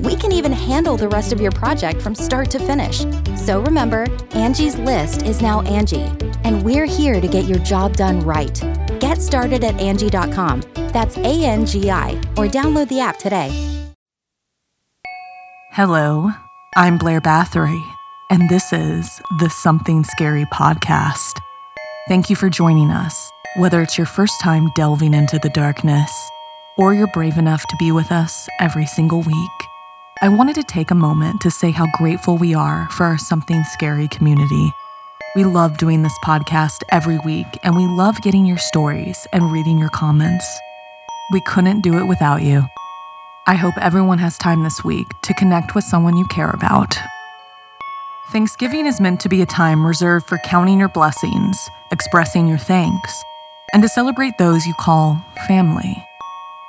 We can even handle the rest of your project from start to finish. So remember, Angie's list is now Angie, and we're here to get your job done right. Get started at Angie.com. That's A N G I, or download the app today. Hello, I'm Blair Bathory, and this is the Something Scary podcast. Thank you for joining us, whether it's your first time delving into the darkness or you're brave enough to be with us every single week. I wanted to take a moment to say how grateful we are for our Something Scary community. We love doing this podcast every week, and we love getting your stories and reading your comments. We couldn't do it without you. I hope everyone has time this week to connect with someone you care about. Thanksgiving is meant to be a time reserved for counting your blessings, expressing your thanks, and to celebrate those you call family.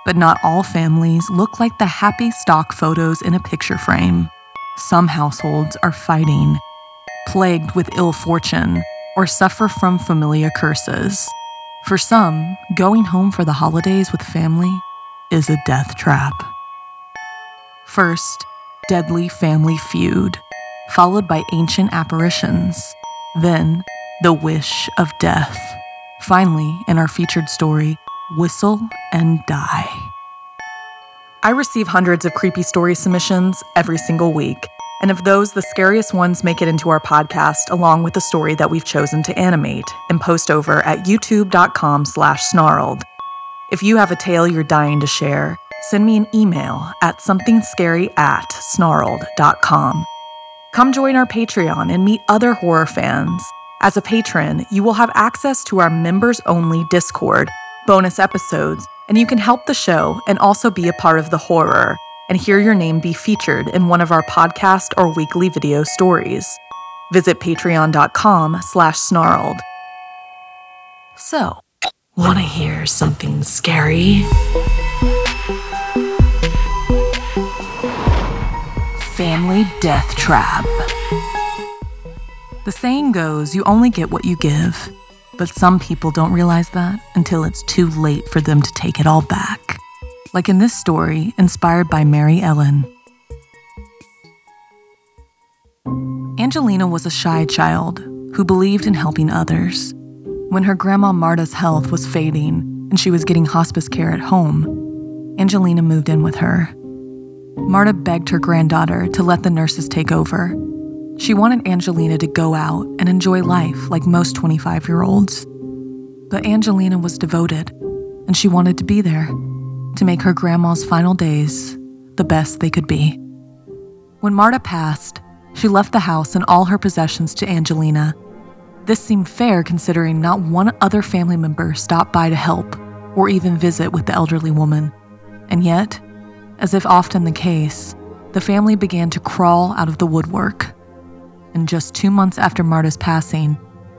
But not all families look like the happy stock photos in a picture frame. Some households are fighting, plagued with ill fortune, or suffer from familiar curses. For some, going home for the holidays with family is a death trap. First, deadly family feud, followed by ancient apparitions, then, the wish of death. Finally, in our featured story, Whistle and Die. I receive hundreds of creepy story submissions every single week, and of those, the scariest ones make it into our podcast along with the story that we've chosen to animate and post over at youtube.com slash snarled. If you have a tale you're dying to share, send me an email at somethingscary at snarled.com. Come join our Patreon and meet other horror fans. As a patron, you will have access to our members only Discord, bonus episodes, and you can help the show and also be a part of the horror and hear your name be featured in one of our podcast or weekly video stories. Visit patreon.com slash snarled. So, want to hear something scary? Family Death Trap. The saying goes, you only get what you give. But some people don't realize that until it's too late for them to take it all back. Like in this story, inspired by Mary Ellen. Angelina was a shy child who believed in helping others. When her grandma Marta's health was fading and she was getting hospice care at home, Angelina moved in with her. Marta begged her granddaughter to let the nurses take over. She wanted Angelina to go out and enjoy life like most 25 year olds. But Angelina was devoted, and she wanted to be there to make her grandma's final days the best they could be. When Marta passed, she left the house and all her possessions to Angelina. This seemed fair considering not one other family member stopped by to help or even visit with the elderly woman. And yet, as if often the case, the family began to crawl out of the woodwork. And just two months after Marta's passing,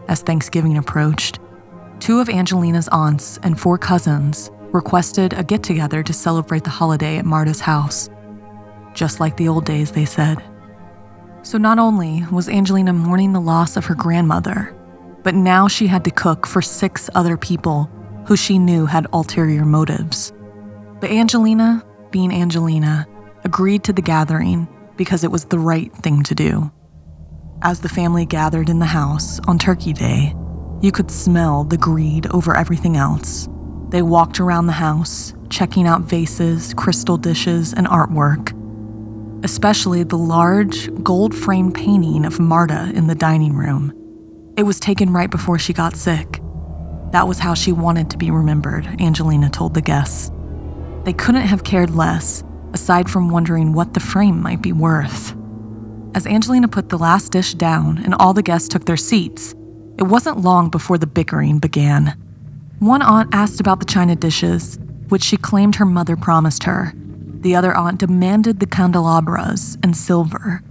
as Thanksgiving approached, two of Angelina's aunts and four cousins requested a get together to celebrate the holiday at Marta's house. Just like the old days, they said. So not only was Angelina mourning the loss of her grandmother, but now she had to cook for six other people who she knew had ulterior motives. But Angelina being Angelina, agreed to the gathering because it was the right thing to do. As the family gathered in the house on Turkey Day, you could smell the greed over everything else. They walked around the house, checking out vases, crystal dishes, and artwork, especially the large gold framed painting of Marta in the dining room. It was taken right before she got sick. That was how she wanted to be remembered, Angelina told the guests. They couldn't have cared less, aside from wondering what the frame might be worth. As Angelina put the last dish down and all the guests took their seats, it wasn't long before the bickering began. One aunt asked about the china dishes, which she claimed her mother promised her. The other aunt demanded the candelabras and silver.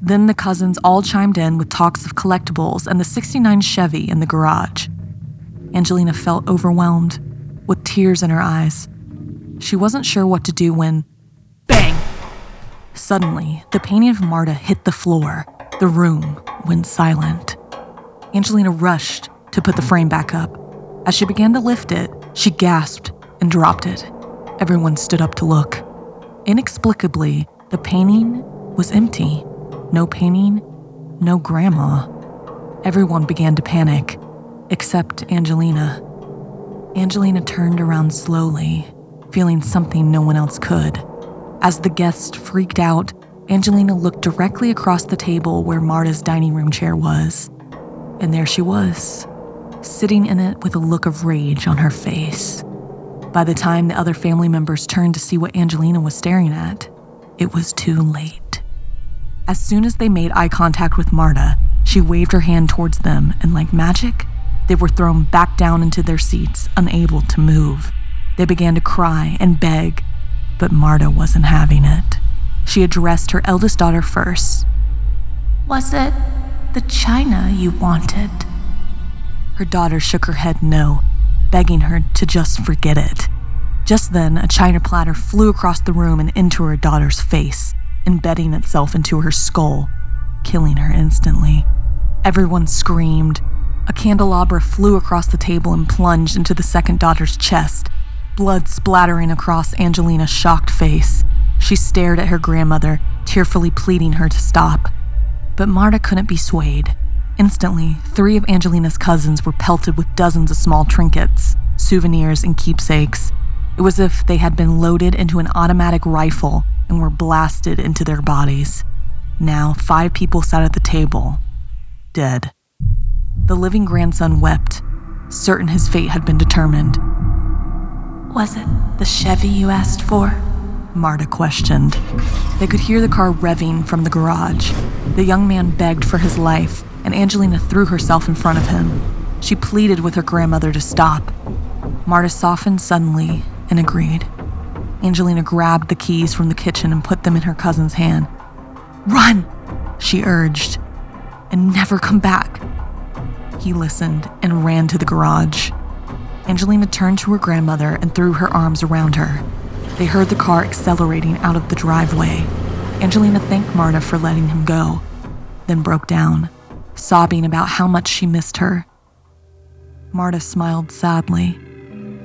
Then the cousins all chimed in with talks of collectibles and the 69 Chevy in the garage. Angelina felt overwhelmed, with tears in her eyes. She wasn't sure what to do when, bang! Suddenly, the painting of Marta hit the floor. The room went silent. Angelina rushed to put the frame back up. As she began to lift it, she gasped and dropped it. Everyone stood up to look. Inexplicably, the painting was empty. No painting, no grandma. Everyone began to panic, except Angelina. Angelina turned around slowly, feeling something no one else could. As the guests freaked out, Angelina looked directly across the table where Marta's dining room chair was. And there she was, sitting in it with a look of rage on her face. By the time the other family members turned to see what Angelina was staring at, it was too late. As soon as they made eye contact with Marta, she waved her hand towards them, and like magic, they were thrown back down into their seats, unable to move. They began to cry and beg, but Marta wasn't having it. She addressed her eldest daughter first. Was it the china you wanted? Her daughter shook her head no, begging her to just forget it. Just then, a china platter flew across the room and into her daughter's face, embedding itself into her skull, killing her instantly. Everyone screamed. A candelabra flew across the table and plunged into the second daughter's chest, blood splattering across Angelina's shocked face. She stared at her grandmother, tearfully pleading her to stop. But Marta couldn't be swayed. Instantly, three of Angelina's cousins were pelted with dozens of small trinkets, souvenirs, and keepsakes. It was as if they had been loaded into an automatic rifle and were blasted into their bodies. Now, five people sat at the table, dead. The living grandson wept, certain his fate had been determined. Was it the Chevy you asked for? Marta questioned. They could hear the car revving from the garage. The young man begged for his life, and Angelina threw herself in front of him. She pleaded with her grandmother to stop. Marta softened suddenly and agreed. Angelina grabbed the keys from the kitchen and put them in her cousin's hand. Run, she urged, and never come back. He listened and ran to the garage. Angelina turned to her grandmother and threw her arms around her. They heard the car accelerating out of the driveway. Angelina thanked Marta for letting him go, then broke down, sobbing about how much she missed her. Marta smiled sadly,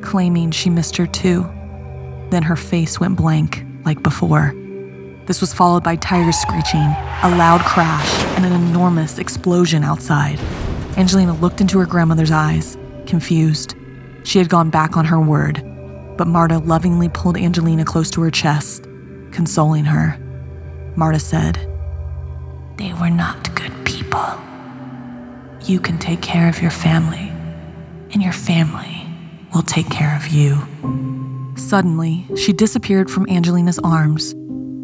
claiming she missed her too. Then her face went blank, like before. This was followed by tires screeching, a loud crash, and an enormous explosion outside. Angelina looked into her grandmother's eyes, confused. She had gone back on her word, but Marta lovingly pulled Angelina close to her chest, consoling her. Marta said, They were not good people. You can take care of your family, and your family will take care of you. Suddenly, she disappeared from Angelina's arms,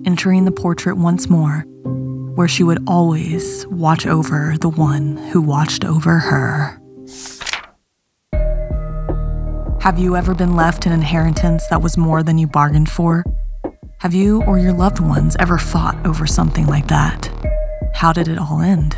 entering the portrait once more, where she would always watch over the one who watched over her. Have you ever been left an inheritance that was more than you bargained for? Have you or your loved ones ever fought over something like that? How did it all end?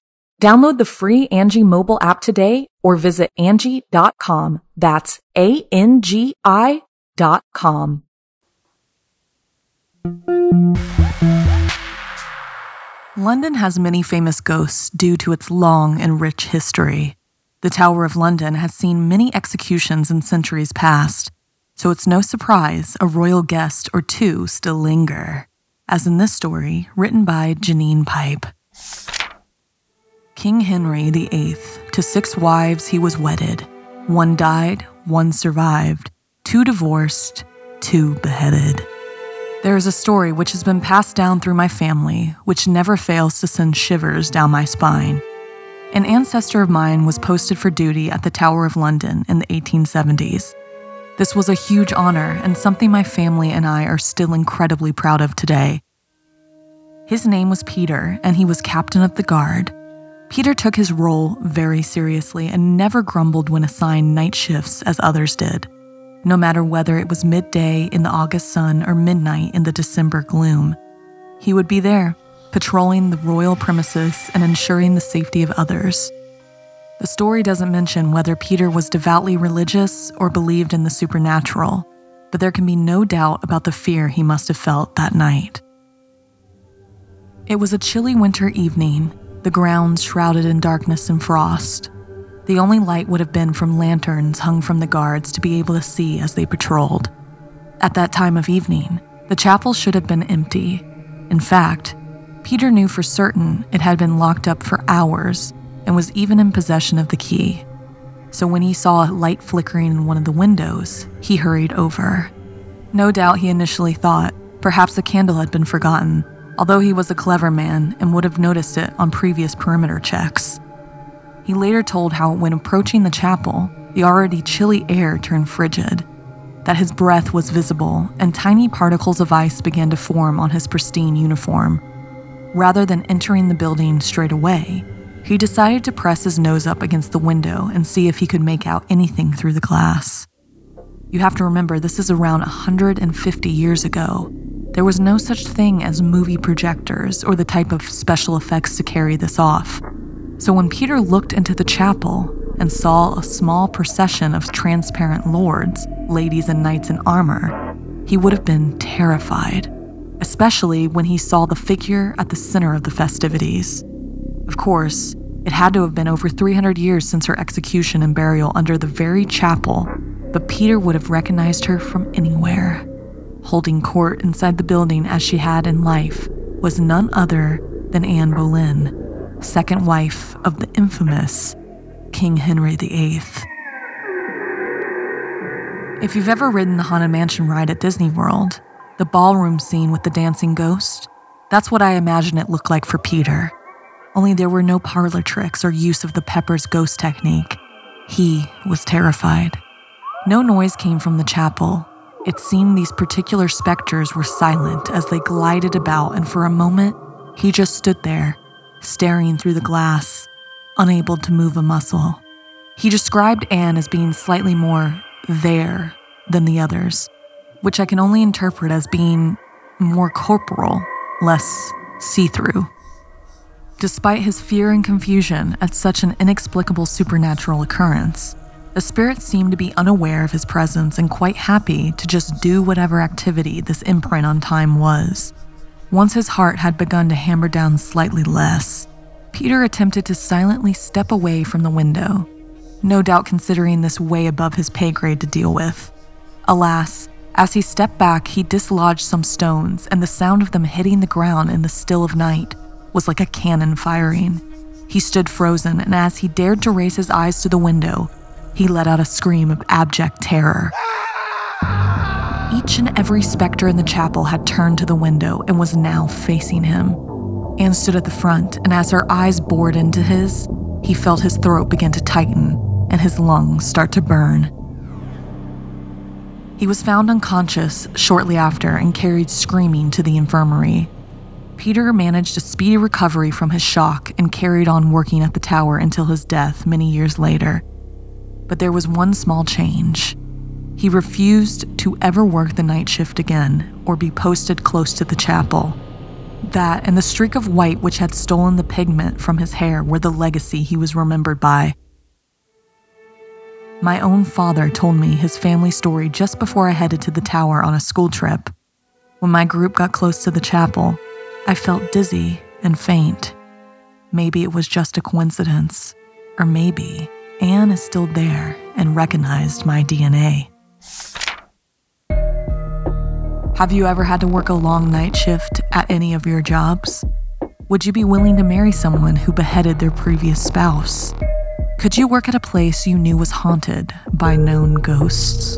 Download the free Angie mobile app today or visit Angie.com. That's A-N-G-I dot com. London has many famous ghosts due to its long and rich history. The Tower of London has seen many executions in centuries past, so it's no surprise a royal guest or two still linger, as in this story written by Janine Pipe. King Henry VIII, to six wives he was wedded. One died, one survived, two divorced, two beheaded. There is a story which has been passed down through my family, which never fails to send shivers down my spine. An ancestor of mine was posted for duty at the Tower of London in the 1870s. This was a huge honor and something my family and I are still incredibly proud of today. His name was Peter, and he was captain of the guard. Peter took his role very seriously and never grumbled when assigned night shifts as others did, no matter whether it was midday in the August sun or midnight in the December gloom. He would be there, patrolling the royal premises and ensuring the safety of others. The story doesn't mention whether Peter was devoutly religious or believed in the supernatural, but there can be no doubt about the fear he must have felt that night. It was a chilly winter evening, the grounds shrouded in darkness and frost. The only light would have been from lanterns hung from the guards to be able to see as they patrolled. At that time of evening, the chapel should have been empty. In fact, Peter knew for certain it had been locked up for hours and was even in possession of the key. So when he saw a light flickering in one of the windows, he hurried over. No doubt he initially thought perhaps the candle had been forgotten although he was a clever man and would have noticed it on previous perimeter checks. He later told how, when approaching the chapel, the already chilly air turned frigid, that his breath was visible, and tiny particles of ice began to form on his pristine uniform. Rather than entering the building straight away, he decided to press his nose up against the window and see if he could make out anything through the glass. You have to remember, this is around 150 years ago, there was no such thing as movie projectors or the type of special effects to carry this off. So when Peter looked into the chapel and saw a small procession of transparent lords, ladies, and knights in armor, he would have been terrified, especially when he saw the figure at the center of the festivities. Of course, it had to have been over 300 years since her execution and burial under the very chapel, but Peter would have recognized her from anywhere holding court inside the building as she had in life, was none other than Anne Boleyn, second wife of the infamous King Henry VIII. If you've ever ridden the Haunted Mansion ride at Disney World, the ballroom scene with the dancing ghost, that's what I imagine it looked like for Peter. Only there were no parlor tricks or use of the Pepper's ghost technique. He was terrified. No noise came from the chapel. It seemed these particular specters were silent as they glided about, and for a moment, he just stood there, staring through the glass, unable to move a muscle. He described Anne as being slightly more there than the others, which I can only interpret as being more corporal, less see through. Despite his fear and confusion at such an inexplicable supernatural occurrence, the spirit seemed to be unaware of his presence and quite happy to just do whatever activity this imprint on time was. Once his heart had begun to hammer down slightly less, Peter attempted to silently step away from the window no doubt considering this way above his pay grade to deal with. Alas, as he stepped back, he dislodged some stones, and the sound of them hitting the ground in the still of night was like a cannon firing. He stood frozen, and as he dared to raise his eyes to the window, he let out a scream of abject terror. Each and every specter in the chapel had turned to the window and was now facing him. Anne stood at the front, and as her eyes bored into his, he felt his throat begin to tighten and his lungs start to burn. He was found unconscious shortly after and carried screaming to the infirmary. Peter managed a speedy recovery from his shock and carried on working at the tower until his death many years later. But there was one small change. He refused to ever work the night shift again or be posted close to the chapel. That and the streak of white which had stolen the pigment from his hair were the legacy he was remembered by. My own father told me his family story just before I headed to the tower on a school trip. When my group got close to the chapel, I felt dizzy and faint. Maybe it was just a coincidence, or maybe Anne is still there and recognized my DNA. Have you ever had to work a long night shift at any of your jobs? Would you be willing to marry someone who beheaded their previous spouse? Could you work at a place you knew was haunted by known ghosts?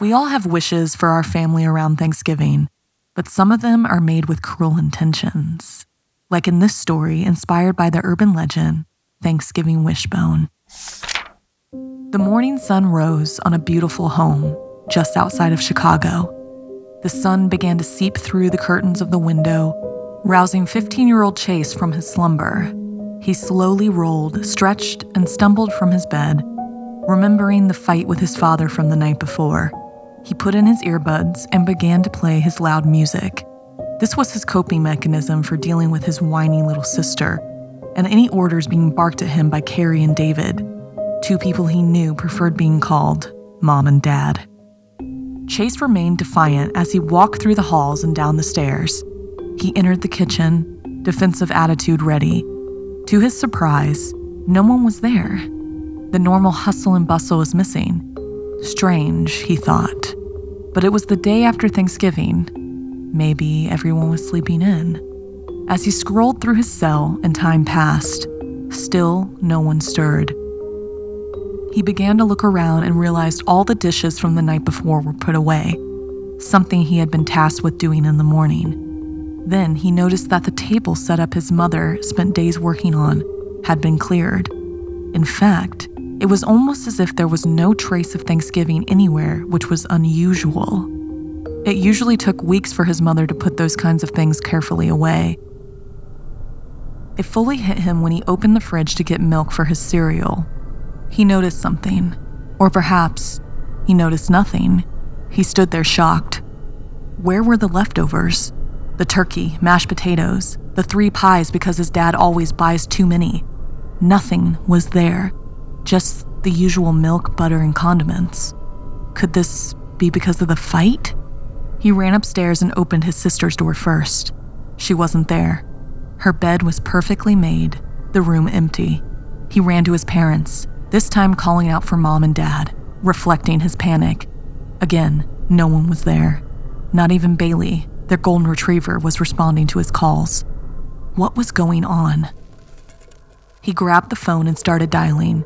We all have wishes for our family around Thanksgiving, but some of them are made with cruel intentions. Like in this story, inspired by the urban legend, Thanksgiving Wishbone. The morning sun rose on a beautiful home just outside of Chicago. The sun began to seep through the curtains of the window, rousing 15 year old Chase from his slumber. He slowly rolled, stretched, and stumbled from his bed, remembering the fight with his father from the night before. He put in his earbuds and began to play his loud music. This was his coping mechanism for dealing with his whiny little sister and any orders being barked at him by Carrie and David, Two people he knew preferred being called mom and dad. Chase remained defiant as he walked through the halls and down the stairs. He entered the kitchen, defensive attitude ready. To his surprise, no one was there. The normal hustle and bustle was missing. Strange, he thought. But it was the day after Thanksgiving. Maybe everyone was sleeping in. As he scrolled through his cell and time passed, still no one stirred. He began to look around and realized all the dishes from the night before were put away, something he had been tasked with doing in the morning. Then he noticed that the table set up his mother spent days working on had been cleared. In fact, it was almost as if there was no trace of Thanksgiving anywhere, which was unusual. It usually took weeks for his mother to put those kinds of things carefully away. It fully hit him when he opened the fridge to get milk for his cereal he noticed something. Or perhaps he noticed nothing. He stood there shocked. where were the leftovers? The turkey, mashed potatoes, the three pies because his dad always buys too many. Nothing was there, just the usual milk, butter, and condiments. Could this be because of the fight? He ran upstairs and opened his sister's door first. She wasn't there. Her bed was perfectly made, the room empty. He ran to his parents, this time calling out for mom and dad, reflecting his panic. Again, no one was there. Not even Bailey, their golden retriever, was responding to his calls. What was going on? He grabbed the phone and started dialing.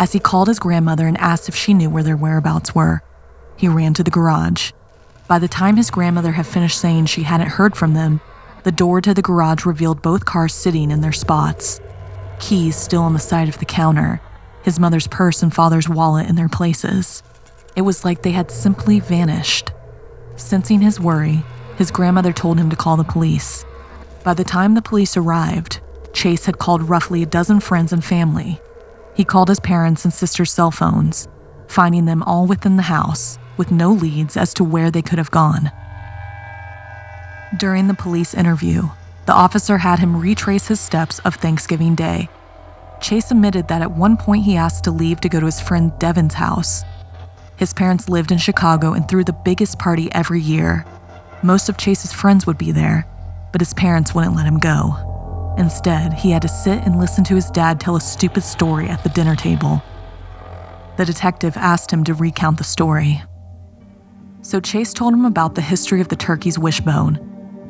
As he called his grandmother and asked if she knew where their whereabouts were, he ran to the garage. By the time his grandmother had finished saying she hadn't heard from them, the door to the garage revealed both cars sitting in their spots. Keys still on the side of the counter, his mother's purse and father's wallet in their places. It was like they had simply vanished. Sensing his worry, his grandmother told him to call the police. By the time the police arrived, Chase had called roughly a dozen friends and family. He called his parents and sister's cell phones, finding them all within the house with no leads as to where they could have gone. During the police interview, the officer had him retrace his steps of Thanksgiving Day. Chase admitted that at one point he asked to leave to go to his friend Devin's house. His parents lived in Chicago and threw the biggest party every year. Most of Chase's friends would be there, but his parents wouldn't let him go. Instead, he had to sit and listen to his dad tell a stupid story at the dinner table. The detective asked him to recount the story. So Chase told him about the history of the turkey's wishbone,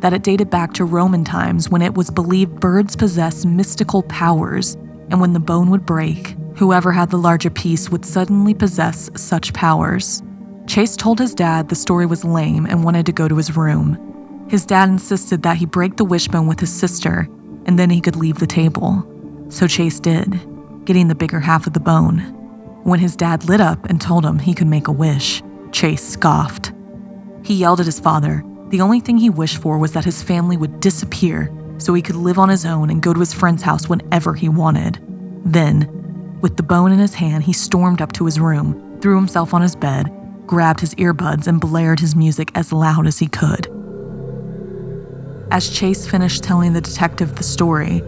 that it dated back to Roman times when it was believed birds possessed mystical powers, and when the bone would break, whoever had the larger piece would suddenly possess such powers. Chase told his dad the story was lame and wanted to go to his room. His dad insisted that he break the wishbone with his sister and then he could leave the table. So Chase did, getting the bigger half of the bone. When his dad lit up and told him he could make a wish, Chase scoffed. He yelled at his father. The only thing he wished for was that his family would disappear so he could live on his own and go to his friend's house whenever he wanted. Then, with the bone in his hand, he stormed up to his room, threw himself on his bed, grabbed his earbuds, and blared his music as loud as he could. As Chase finished telling the detective the story,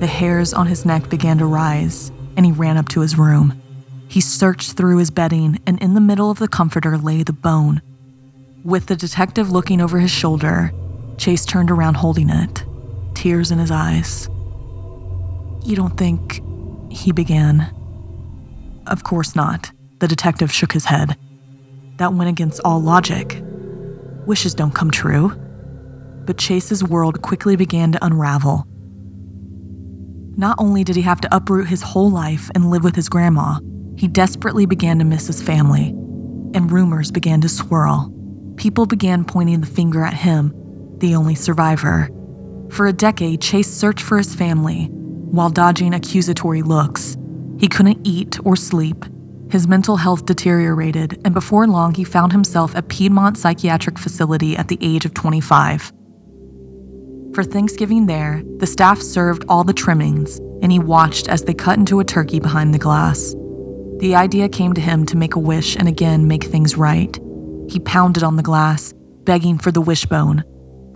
the hairs on his neck began to rise, and he ran up to his room. He searched through his bedding, and in the middle of the comforter lay the bone. With the detective looking over his shoulder, Chase turned around holding it, tears in his eyes. You don't think. he began. Of course not. The detective shook his head. That went against all logic. Wishes don't come true but Chase's world quickly began to unravel. Not only did he have to uproot his whole life and live with his grandma, he desperately began to miss his family, and rumors began to swirl. People began pointing the finger at him, the only survivor. For a decade, Chase searched for his family while dodging accusatory looks. He couldn't eat or sleep. His mental health deteriorated, and before long, he found himself at Piedmont Psychiatric Facility at the age of 25. For Thanksgiving there, the staff served all the trimmings, and he watched as they cut into a turkey behind the glass. The idea came to him to make a wish and again make things right. He pounded on the glass, begging for the wishbone.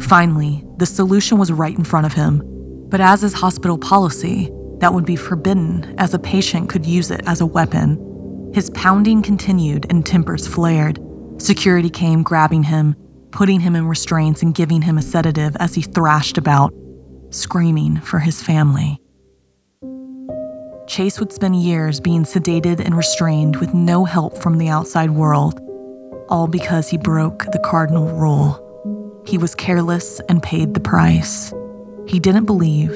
Finally, the solution was right in front of him. But as is hospital policy, that would be forbidden as a patient could use it as a weapon. His pounding continued and tempers flared. Security came grabbing him, putting him in restraints and giving him a sedative as he thrashed about, screaming for his family. Chase would spend years being sedated and restrained with no help from the outside world, all because he broke the cardinal rule. He was careless and paid the price. He didn't believe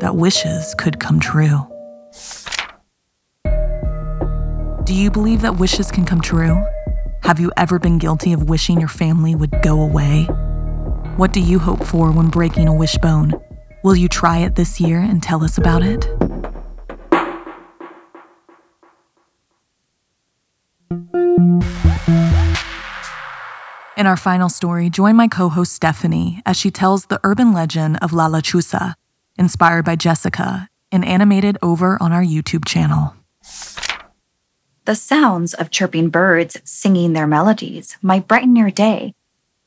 that wishes could come true. Do you believe that wishes can come true? Have you ever been guilty of wishing your family would go away? What do you hope for when breaking a wishbone? Will you try it this year and tell us about it? In our final story, join my co host Stephanie as she tells the urban legend of La Lechuza, inspired by Jessica, and animated over on our YouTube channel. The sounds of chirping birds singing their melodies might brighten your day,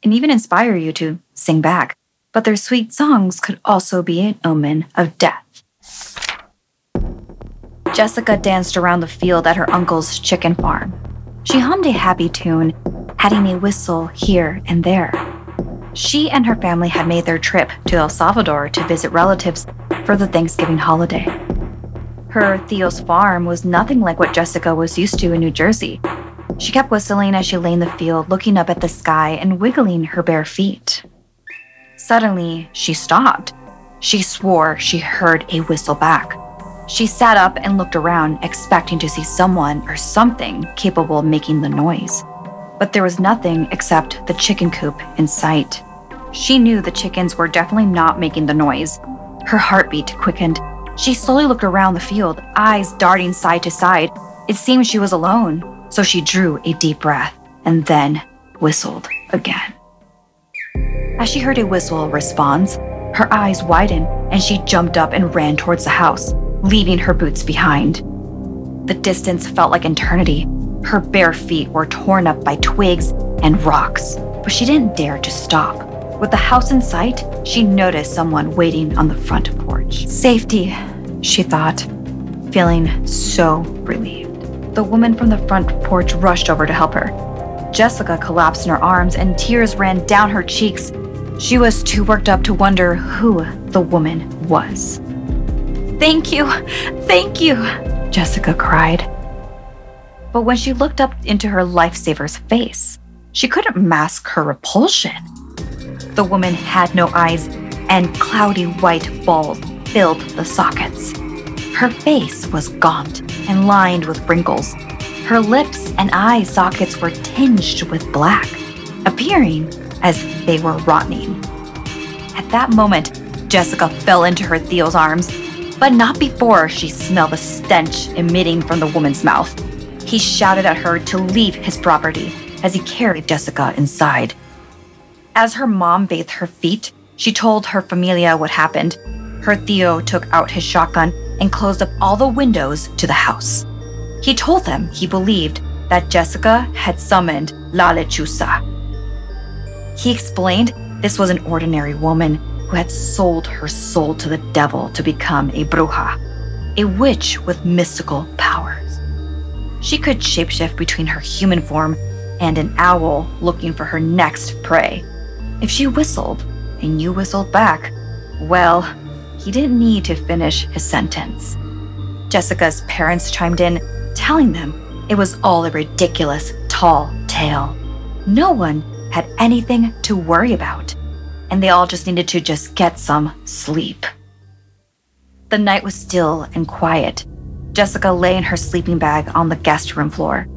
and even inspire you to sing back. But their sweet songs could also be an omen of death. Jessica danced around the field at her uncle's chicken farm. She hummed a happy tune, adding a whistle here and there. She and her family had made their trip to El Salvador to visit relatives for the Thanksgiving holiday. Her Tío's farm was nothing like what Jessica was used to in New Jersey. She kept whistling as she lay in the field, looking up at the sky and wiggling her bare feet. Suddenly, she stopped. She swore she heard a whistle back. She sat up and looked around, expecting to see someone or something capable of making the noise. But there was nothing except the chicken coop in sight. She knew the chickens were definitely not making the noise. Her heartbeat quickened. She slowly looked around the field, eyes darting side to side. It seemed she was alone, so she drew a deep breath and then whistled again. As she heard a whistle response, her eyes widened and she jumped up and ran towards the house, leaving her boots behind. The distance felt like eternity. Her bare feet were torn up by twigs and rocks, but she didn't dare to stop. With the house in sight, she noticed someone waiting on the front porch. Safety, she thought, feeling so relieved. The woman from the front porch rushed over to help her. Jessica collapsed in her arms and tears ran down her cheeks. She was too worked up to wonder who the woman was. Thank you, thank you, Jessica cried. But when she looked up into her lifesaver's face, she couldn't mask her repulsion. The woman had no eyes, and cloudy white balls filled the sockets. Her face was gaunt and lined with wrinkles. Her lips and eye sockets were tinged with black, appearing as they were rotting. At that moment, Jessica fell into her Tío's arms, but not before she smelled the stench emitting from the woman's mouth. He shouted at her to leave his property as he carried Jessica inside. As her mom bathed her feet, she told her familia what happened. Her Tío took out his shotgun and closed up all the windows to the house. He told them he believed that Jessica had summoned La Lechuza. He explained this was an ordinary woman who had sold her soul to the devil to become a bruja, a witch with mystical powers. She could shapeshift between her human form and an owl looking for her next prey. If she whistled and you whistled back, well, he didn't need to finish his sentence. Jessica's parents chimed in, telling them it was all a ridiculous, tall tale. No one had anything to worry about, and they all just needed to just get some sleep. The night was still and quiet. Jessica lay in her sleeping bag on the guest room floor.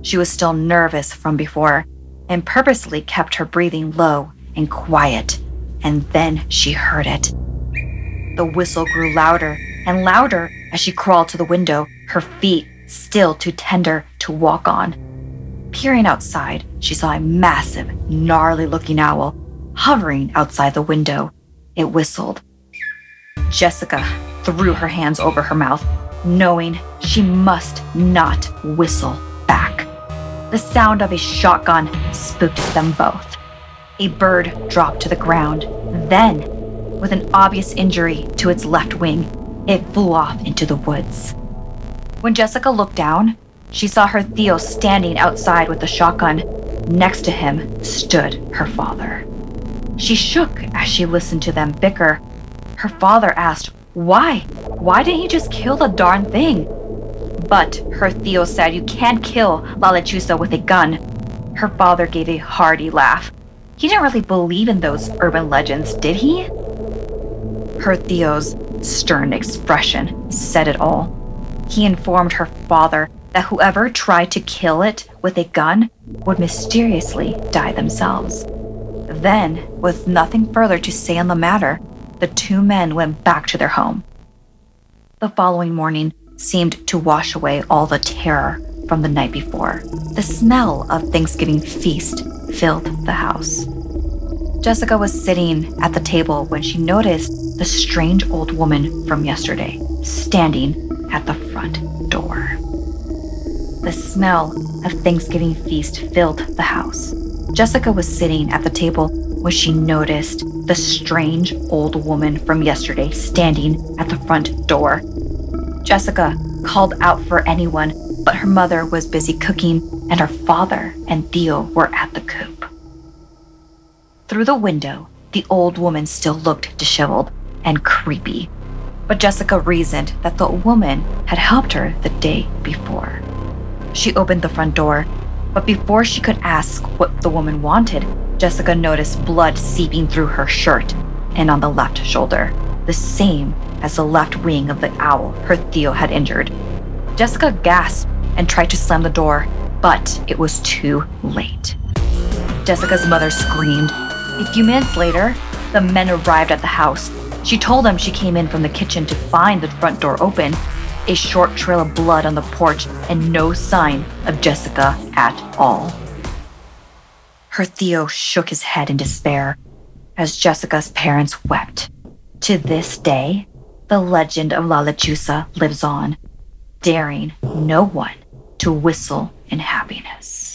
She was still nervous from before and purposely kept her breathing low and quiet, and then she heard it. The whistle grew louder and louder as she crawled to the window, her feet still too tender to walk on. Peering outside, she saw a massive, gnarly looking owl hovering outside the window. It whistled. Jessica threw her hands over her mouth, knowing she must not whistle back. The sound of a shotgun spooked them both. A bird dropped to the ground. Then, with an obvious injury to its left wing, it flew off into the woods. When Jessica looked down, she saw her Tío standing outside with the shotgun. Next to him stood her father. She shook as she listened to them bicker. Her father asked, Why? Why didn't you just kill the darn thing? But her Tío said, You can't kill La Lechuza with a gun. Her father gave a hearty laugh. He didn't really believe in those urban legends, did he? Her Tío's stern expression said it all. He informed her father that whoever tried to kill it with a gun would mysteriously die themselves. Then, with nothing further to say on the matter, the two men went back to their home. The following morning seemed to wash away all the terror from the night before. The smell of Thanksgiving feast filled the house. Jessica was sitting at the table when she noticed the strange old woman from yesterday standing at the front door. The smell of Thanksgiving feast filled the house. Jessica was sitting at the table when she noticed the strange old woman from yesterday standing at the front door. Jessica called out for anyone, but her mother was busy cooking and her father and Tío were at the coop. Through the window, the old woman still looked disheveled and creepy, but Jessica reasoned that the woman had helped her the day before. She opened the front door, but before she could ask what the woman wanted, Jessica noticed blood seeping through her shirt and on the left shoulder, the same as the left wing of the owl her Tío had injured. Jessica gasped and tried to slam the door, but it was too late. Jessica's mother screamed. A few minutes later, the men arrived at the house. She told them she came in from the kitchen to find the front door open, a short trail of blood on the porch, and no sign of Jessica at all. Her Tío shook his head in despair as Jessica's parents wept. To this day, the legend of La Lechuza lives on, daring no one to whistle in happiness.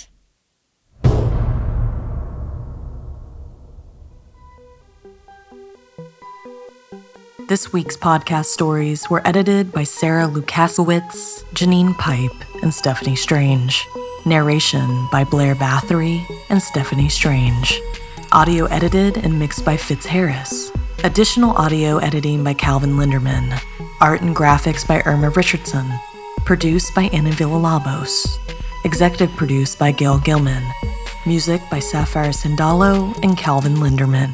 This week's podcast stories were edited by Sarah Lukasiewicz, Janine Pipe, and Stephanie Strange. Narration by Blair Bathory and Stephanie Strange. Audio edited and mixed by Fitz Harris. Additional audio editing by Calvin Linderman. Art and graphics by Irma Richardson. Produced by Anna Villalobos. Executive produced by Gail Gilman. Music by Sapphire Sindalo and Calvin Linderman.